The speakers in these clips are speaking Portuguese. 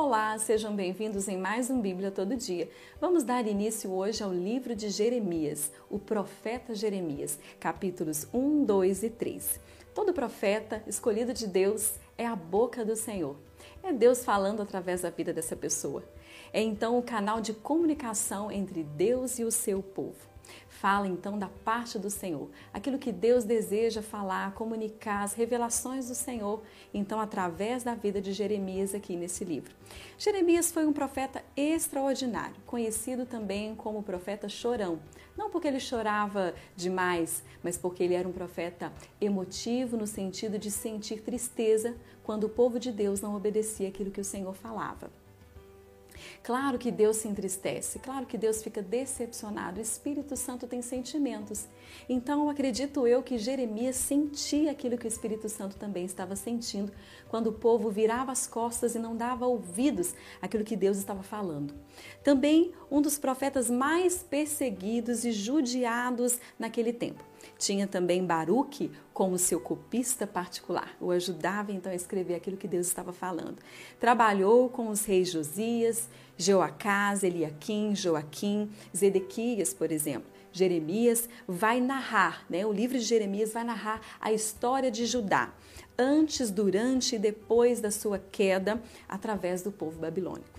Olá, sejam bem-vindos em mais um Bíblia Todo Dia. Vamos dar início hoje ao livro de Jeremias, o profeta Jeremias, capítulos 1, 2 e 3. Todo profeta escolhido de Deus é a boca do Senhor. É Deus falando através da vida dessa pessoa. É então o canal de comunicação entre Deus e o seu povo. Fala então da parte do Senhor, aquilo que Deus deseja falar, comunicar, as revelações do Senhor, então através da vida de Jeremias aqui nesse livro. Jeremias foi um profeta extraordinário, conhecido também como profeta chorão. Não porque ele chorava demais, mas porque ele era um profeta emotivo no sentido de sentir tristeza quando o povo de Deus não obedecia aquilo que o Senhor falava. Claro que Deus se entristece, claro que Deus fica decepcionado. O Espírito Santo tem sentimentos. Então, acredito eu que Jeremias sentia aquilo que o Espírito Santo também estava sentindo quando o povo virava as costas e não dava ouvidos àquilo que Deus estava falando. Também um dos profetas mais perseguidos e judiados naquele tempo. Tinha também Baruque como seu copista particular, o ajudava então a escrever aquilo que Deus estava falando. Trabalhou com os reis Josias, Jeoacás, Eliaquim, Joaquim, Zedequias, por exemplo. Jeremias vai narrar, né? O livro de Jeremias vai narrar a história de Judá, antes, durante e depois da sua queda através do povo babilônico.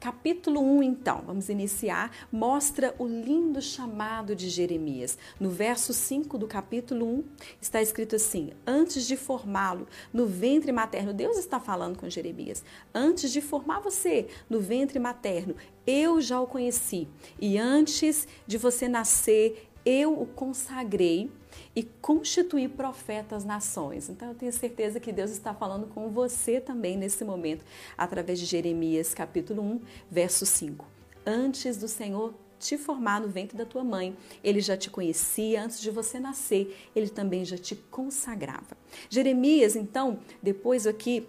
Capítulo 1, então, vamos iniciar, mostra o lindo chamado de Jeremias. No verso 5 do capítulo 1 está escrito assim: Antes de formá-lo no ventre materno, Deus está falando com Jeremias. Antes de formar você no ventre materno, eu já o conheci. E antes de você nascer, eu o consagrei e constituir profetas nações. Então eu tenho certeza que Deus está falando com você também nesse momento, através de Jeremias capítulo 1, verso 5. Antes do Senhor te formar no ventre da tua mãe, ele já te conhecia antes de você nascer, ele também já te consagrava. Jeremias, então, depois aqui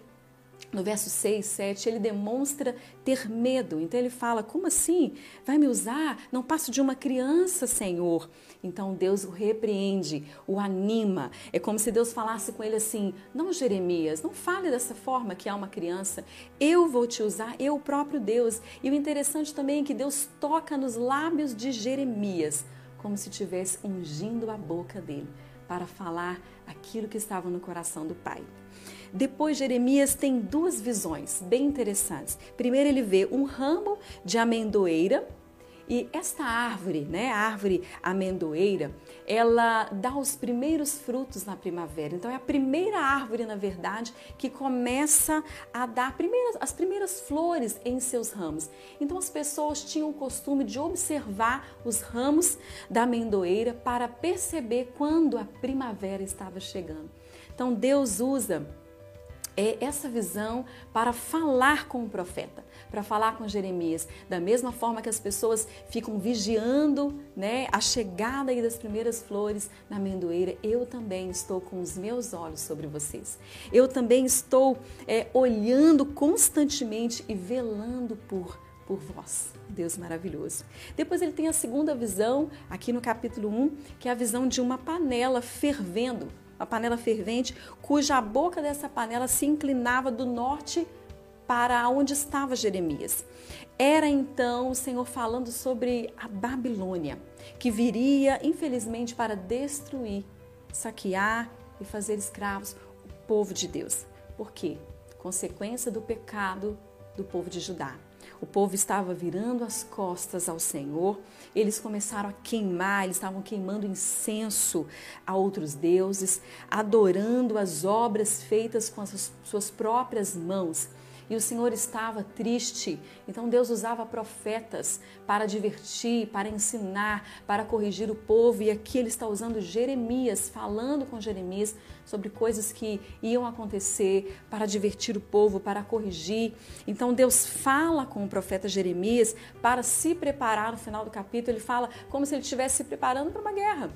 no verso 6, 7, ele demonstra ter medo. Então ele fala: Como assim? Vai me usar? Não passo de uma criança, Senhor. Então Deus o repreende, o anima. É como se Deus falasse com ele assim: Não, Jeremias, não fale dessa forma que há uma criança. Eu vou te usar, eu, próprio Deus. E o interessante também é que Deus toca nos lábios de Jeremias, como se estivesse ungindo a boca dele para falar aquilo que estava no coração do Pai. Depois, Jeremias tem duas visões bem interessantes. Primeiro, ele vê um ramo de amendoeira e esta árvore, né, a árvore amendoeira, ela dá os primeiros frutos na primavera. Então é a primeira árvore, na verdade, que começa a dar primeiras, as primeiras flores em seus ramos. Então as pessoas tinham o costume de observar os ramos da amendoeira para perceber quando a primavera estava chegando. Então Deus usa é essa visão para falar com o profeta, para falar com Jeremias, da mesma forma que as pessoas ficam vigiando, né, a chegada das primeiras flores na amendoeira, eu também estou com os meus olhos sobre vocês. Eu também estou é, olhando constantemente e velando por por vós. Deus maravilhoso. Depois ele tem a segunda visão, aqui no capítulo 1, que é a visão de uma panela fervendo uma panela fervente, cuja boca dessa panela se inclinava do norte para onde estava Jeremias. Era então o Senhor falando sobre a Babilônia, que viria, infelizmente, para destruir, saquear e fazer escravos o povo de Deus. Por quê? Consequência do pecado do povo de Judá. O povo estava virando as costas ao Senhor, eles começaram a queimar, eles estavam queimando incenso a outros deuses, adorando as obras feitas com as suas próprias mãos e o Senhor estava triste. Então Deus usava profetas para divertir, para ensinar, para corrigir o povo. E aqui ele está usando Jeremias, falando com Jeremias sobre coisas que iam acontecer para divertir o povo, para corrigir. Então Deus fala com o profeta Jeremias para se preparar no final do capítulo. Ele fala como se ele estivesse se preparando para uma guerra.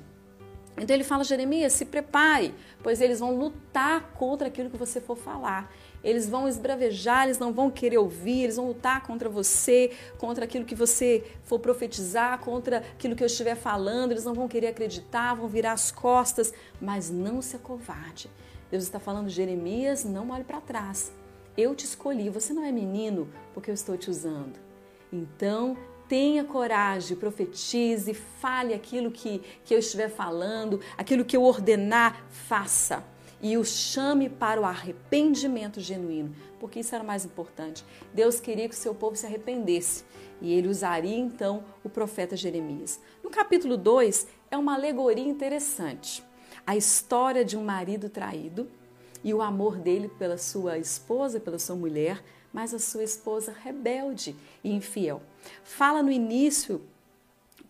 Então ele fala, Jeremias, se prepare, pois eles vão lutar contra aquilo que você for falar. Eles vão esbravejar, eles não vão querer ouvir, eles vão lutar contra você, contra aquilo que você for profetizar, contra aquilo que eu estiver falando, eles não vão querer acreditar, vão virar as costas, mas não se acovarde. Deus está falando, Jeremias, não olhe para trás. Eu te escolhi, você não é menino porque eu estou te usando. Então, tenha coragem, profetize, fale aquilo que, que eu estiver falando, aquilo que eu ordenar, faça. E o chame para o arrependimento genuíno, porque isso era o mais importante. Deus queria que o seu povo se arrependesse e ele usaria então o profeta Jeremias. No capítulo 2 é uma alegoria interessante. A história de um marido traído e o amor dele pela sua esposa, pela sua mulher, mas a sua esposa rebelde e infiel. Fala no início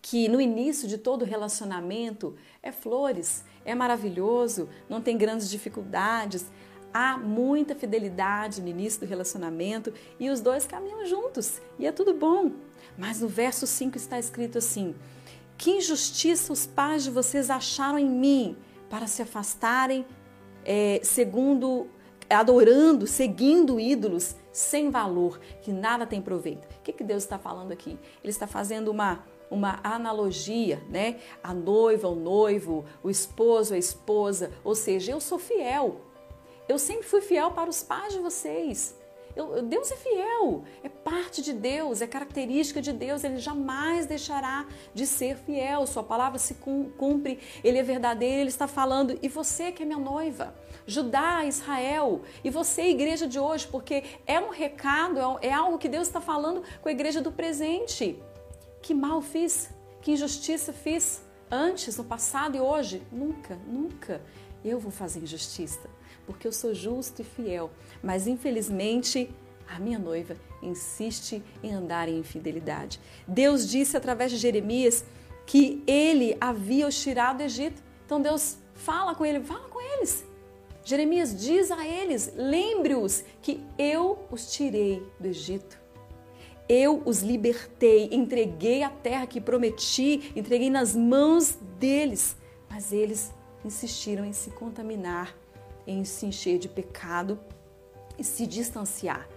que no início de todo relacionamento é flores, é maravilhoso, não tem grandes dificuldades, há muita fidelidade no início do relacionamento e os dois caminham juntos e é tudo bom. Mas no verso 5 está escrito assim: Que injustiça os pais de vocês acharam em mim para se afastarem é, segundo adorando, seguindo ídolos sem valor, que nada tem proveito. O que, que Deus está falando aqui? Ele está fazendo uma, uma analogia, né? A noiva, o noivo, o esposo, a esposa. Ou seja, eu sou fiel. Eu sempre fui fiel para os pais de vocês. Eu, Deus é fiel, é parte de Deus, é característica de Deus, Ele jamais deixará de ser fiel, Sua palavra se cumpre, Ele é verdadeiro, Ele está falando, e você que é minha noiva, Judá, Israel, e você, igreja de hoje, porque é um recado, é, é algo que Deus está falando com a igreja do presente. Que mal fiz, que injustiça fiz antes, no passado e hoje? Nunca, nunca eu vou fazer injustiça porque eu sou justo e fiel. Mas infelizmente, a minha noiva insiste em andar em infidelidade. Deus disse através de Jeremias que ele havia os tirado do Egito. Então Deus fala com ele, fala com eles. Jeremias diz a eles: lembre-os que eu os tirei do Egito. Eu os libertei, entreguei a terra que prometi, entreguei nas mãos deles. Mas eles insistiram em se contaminar em se encher de pecado e se distanciar.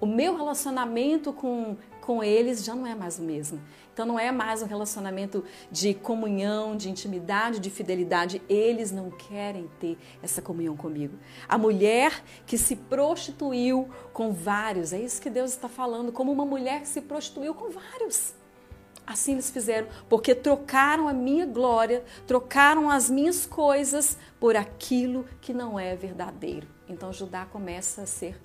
O meu relacionamento com, com eles já não é mais o mesmo. Então não é mais um relacionamento de comunhão, de intimidade, de fidelidade. Eles não querem ter essa comunhão comigo. A mulher que se prostituiu com vários, é isso que Deus está falando, como uma mulher que se prostituiu com vários. Assim eles fizeram, porque trocaram a minha glória, trocaram as minhas coisas por aquilo que não é verdadeiro. Então Judá começa a ser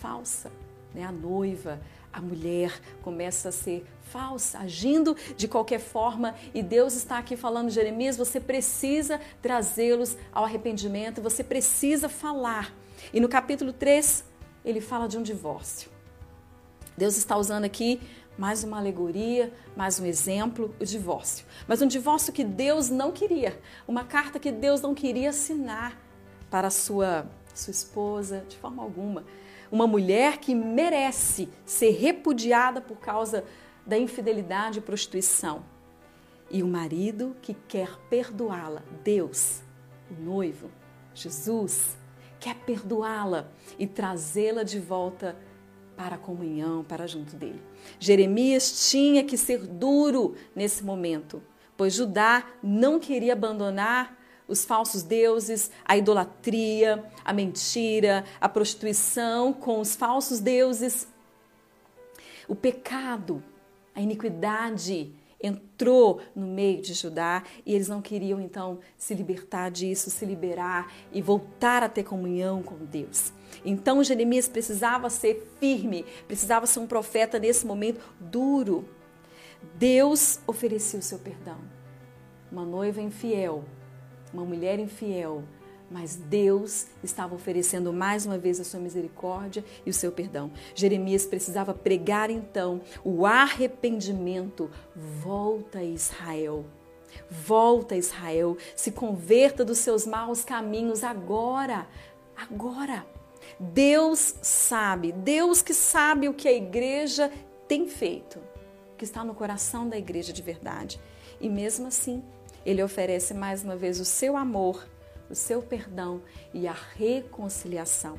falsa, né? A noiva, a mulher começa a ser falsa, agindo de qualquer forma, e Deus está aqui falando, Jeremias, você precisa trazê-los ao arrependimento, você precisa falar. E no capítulo 3, ele fala de um divórcio. Deus está usando aqui mais uma alegoria, mais um exemplo, o divórcio. Mas um divórcio que Deus não queria, uma carta que Deus não queria assinar para sua, sua esposa, de forma alguma. Uma mulher que merece ser repudiada por causa da infidelidade e prostituição. E o marido que quer perdoá-la, Deus, o noivo, Jesus, quer perdoá-la e trazê-la de volta para a comunhão, para junto dele. Jeremias tinha que ser duro nesse momento, pois Judá não queria abandonar os falsos deuses, a idolatria, a mentira, a prostituição com os falsos deuses. O pecado, a iniquidade entrou no meio de Judá e eles não queriam então se libertar disso, se liberar e voltar a ter comunhão com Deus. Então Jeremias precisava ser firme, precisava ser um profeta nesse momento duro. Deus oferecia o seu perdão. Uma noiva infiel, uma mulher infiel, mas Deus estava oferecendo mais uma vez a sua misericórdia e o seu perdão. Jeremias precisava pregar então o arrependimento. Volta Israel. Volta Israel, se converta dos seus maus caminhos agora. Agora. Deus sabe, Deus que sabe o que a igreja tem feito, que está no coração da igreja de verdade. E mesmo assim, ele oferece mais uma vez o seu amor o seu perdão e a reconciliação.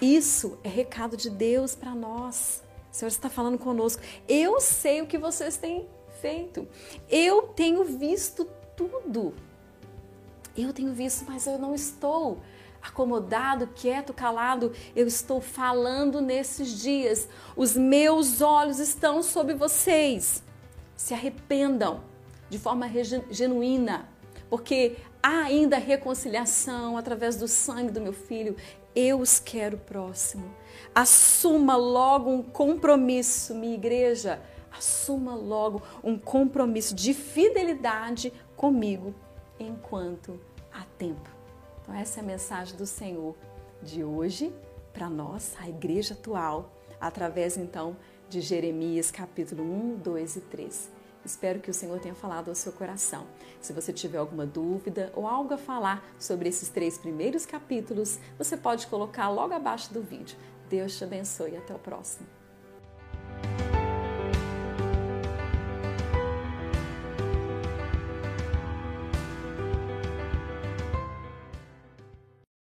Isso é recado de Deus para nós. O Senhor está falando conosco. Eu sei o que vocês têm feito. Eu tenho visto tudo. Eu tenho visto, mas eu não estou acomodado, quieto, calado. Eu estou falando nesses dias. Os meus olhos estão sobre vocês. Se arrependam de forma genuína, porque há ainda reconciliação através do sangue do meu filho. Eu os quero próximo. Assuma logo um compromisso, minha igreja. Assuma logo um compromisso de fidelidade comigo enquanto há tempo. Então, essa é a mensagem do Senhor de hoje para nós, a igreja atual, através então de Jeremias capítulo 1, 2 e 3. Espero que o Senhor tenha falado ao seu coração. Se você tiver alguma dúvida ou algo a falar sobre esses três primeiros capítulos, você pode colocar logo abaixo do vídeo. Deus te abençoe e até o próximo.